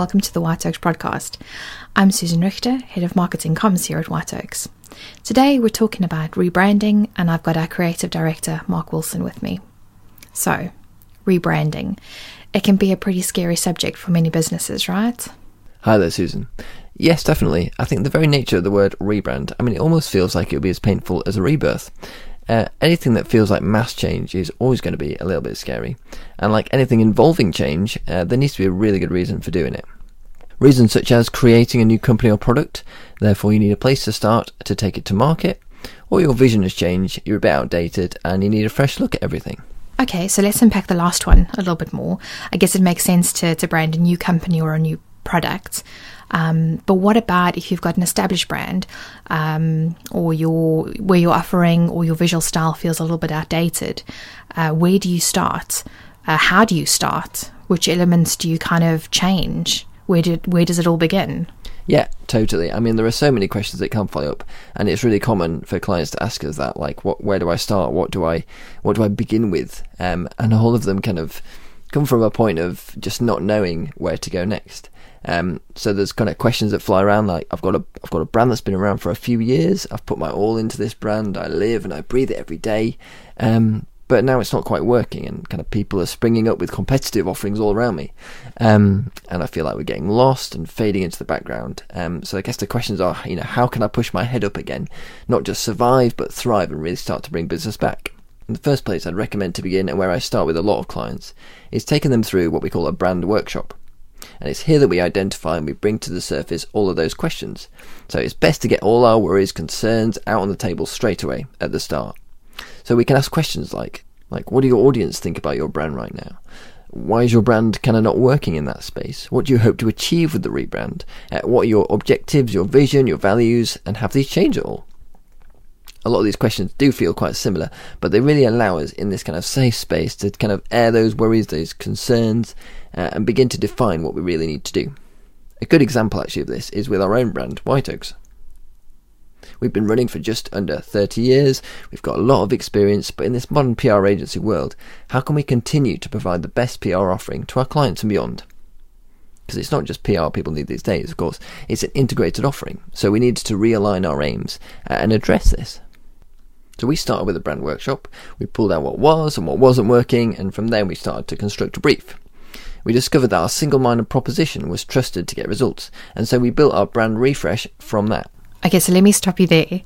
welcome to the White Oaks podcast. I'm Susan Richter, Head of Marketing Comms here at White Oaks. Today we're talking about rebranding, and I've got our Creative Director, Mark Wilson, with me. So, rebranding. It can be a pretty scary subject for many businesses, right? Hi there, Susan. Yes, definitely. I think the very nature of the word rebrand, I mean, it almost feels like it would be as painful as a rebirth. Uh, anything that feels like mass change is always going to be a little bit scary. And like anything involving change, uh, there needs to be a really good reason for doing it. Reasons such as creating a new company or product, therefore you need a place to start to take it to market, or your vision has changed, you're a bit outdated, and you need a fresh look at everything. Okay, so let's unpack the last one a little bit more. I guess it makes sense to, to brand a new company or a new product. Um, but what about if you've got an established brand, um, or your where your offering or your visual style feels a little bit outdated? Uh, where do you start? Uh, how do you start? Which elements do you kind of change? Where did where does it all begin? Yeah, totally. I mean, there are so many questions that come follow up, and it's really common for clients to ask us that, like, what, where do I start? What do I, what do I begin with? Um, and all of them kind of come from a point of just not knowing where to go next. Um, so there's kind of questions that fly around like I've got a I've got a brand that's been around for a few years. I've put my all into this brand. I live and I breathe it every day. Um, but now it's not quite working, and kind of people are springing up with competitive offerings all around me, um, and I feel like we're getting lost and fading into the background. Um, so I guess the questions are, you know, how can I push my head up again, not just survive but thrive and really start to bring business back? In the first place, I'd recommend to begin, and where I start with a lot of clients, is taking them through what we call a brand workshop. And it's here that we identify and we bring to the surface all of those questions. So it's best to get all our worries, concerns out on the table straight away at the start. So we can ask questions like, like, what do your audience think about your brand right now? Why is your brand kind of not working in that space? What do you hope to achieve with the rebrand? What are your objectives, your vision, your values, and have these changed at all? A lot of these questions do feel quite similar, but they really allow us in this kind of safe space to kind of air those worries, those concerns, uh, and begin to define what we really need to do. A good example actually of this is with our own brand, White Oaks. We've been running for just under 30 years, we've got a lot of experience, but in this modern PR agency world, how can we continue to provide the best PR offering to our clients and beyond? Because it's not just PR people need these days, of course, it's an integrated offering, so we need to realign our aims uh, and address this. So we started with a brand workshop, we pulled out what was and what wasn't working, and from there we started to construct a brief. We discovered that our single minded proposition was trusted to get results, and so we built our brand refresh from that. Okay, so let me stop you there.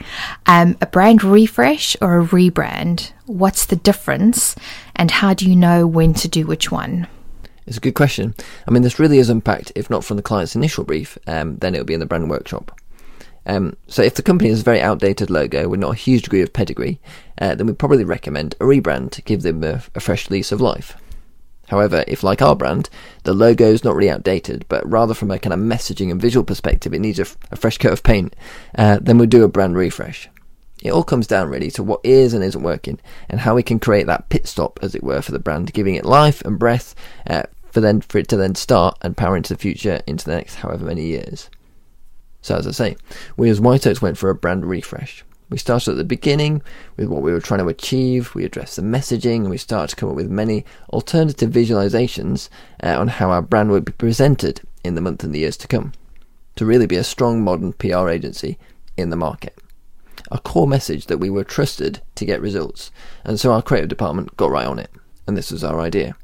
Um, a brand refresh or a rebrand, what's the difference, and how do you know when to do which one? It's a good question. I mean, this really is unpacked, if not from the client's initial brief, um, then it'll be in the brand workshop. Um, so if the company has a very outdated logo with not a huge degree of pedigree, uh, then we probably recommend a rebrand to give them a, a, fresh lease of life. However, if like our brand, the logo is not really outdated, but rather from a kind of messaging and visual perspective, it needs a, a fresh coat of paint, uh, then we'll do a brand refresh. It all comes down really to what is and isn't working, and how we can create that pit stop, as it were, for the brand, giving it life and breath uh, for then for it to then start and power into the future into the next however many years. So as I say, we as White Oaks went for a brand refresh. We started at the beginning with what we were trying to achieve, we addressed the messaging, and we started to come up with many alternative visualizations uh, on how our brand would be presented in the month and the years to come. To really be a strong modern PR agency in the market. A core message that we were trusted to get results, and so our creative department got right on it, and this was our idea.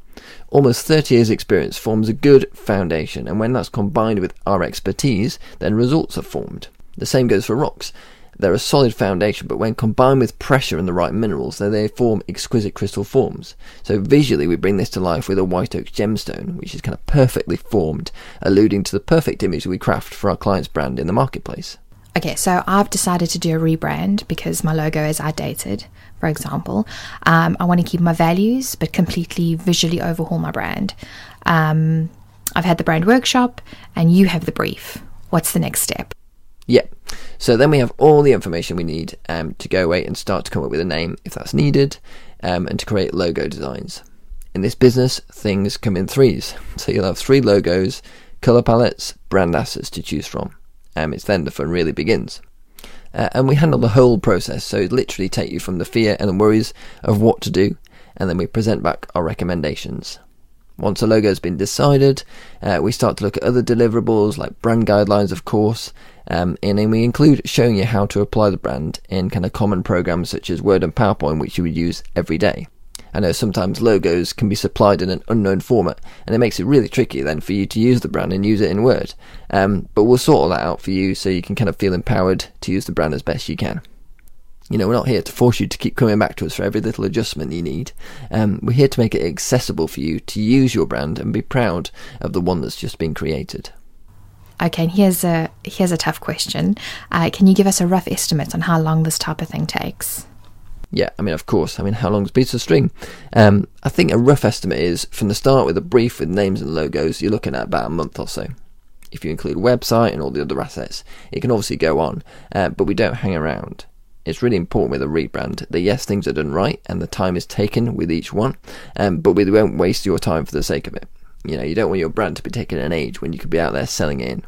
Almost 30 years' experience forms a good foundation, and when that's combined with our expertise, then results are formed. The same goes for rocks. They're a solid foundation, but when combined with pressure and the right minerals, then they form exquisite crystal forms. So visually, we bring this to life with a white oak gemstone, which is kind of perfectly formed, alluding to the perfect image we craft for our client's brand in the marketplace. Okay, so I've decided to do a rebrand because my logo is outdated, for example. Um, I want to keep my values, but completely visually overhaul my brand. Um, I've had the brand workshop, and you have the brief. What's the next step? Yep. So then we have all the information we need um, to go away and start to come up with a name if that's needed, um, and to create logo designs. In this business, things come in threes. So you'll have three logos, color palettes, brand assets to choose from. Um, it's then the fun really begins. Uh, and we handle the whole process, so it literally take you from the fear and the worries of what to do, and then we present back our recommendations. Once a logo has been decided, uh, we start to look at other deliverables like brand guidelines, of course, um, and then we include showing you how to apply the brand in kind of common programs such as Word and PowerPoint, which you would use every day. I know sometimes logos can be supplied in an unknown format, and it makes it really tricky then for you to use the brand and use it in Word. Um, but we'll sort all that out for you so you can kind of feel empowered to use the brand as best you can. You know, we're not here to force you to keep coming back to us for every little adjustment you need. Um, we're here to make it accessible for you to use your brand and be proud of the one that's just been created. Okay, here's a here's a tough question. Uh, can you give us a rough estimate on how long this type of thing takes? Yeah, I mean, of course. I mean, how long is a piece of string? Um, I think a rough estimate is from the start with a brief with names and logos, you're looking at about a month or so. If you include website and all the other assets, it can obviously go on, uh, but we don't hang around it's really important with a rebrand that yes, things are done right and the time is taken with each one, um, but we won't waste your time for the sake of it. You know, you don't want your brand to be taken an age when you could be out there selling it in.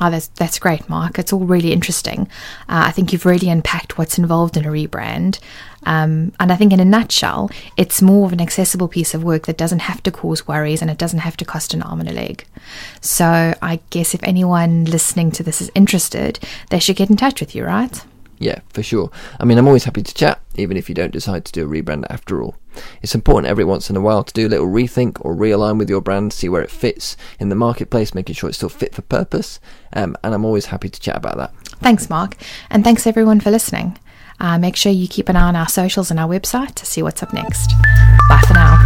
Oh, that's that's great, Mark. It's all really interesting. Uh, I think you've really unpacked what's involved in a rebrand, um, and I think in a nutshell, it's more of an accessible piece of work that doesn't have to cause worries and it doesn't have to cost an arm and a leg. So I guess if anyone listening to this is interested, they should get in touch with you, right? Yeah, for sure. I mean, I'm always happy to chat, even if you don't decide to do a rebrand after all. It's important every once in a while to do a little rethink or realign with your brand, see where it fits in the marketplace, making sure it's still fit for purpose. Um, and I'm always happy to chat about that. Thanks, Mark. And thanks everyone for listening. Uh, make sure you keep an eye on our socials and our website to see what's up next. Bye for now.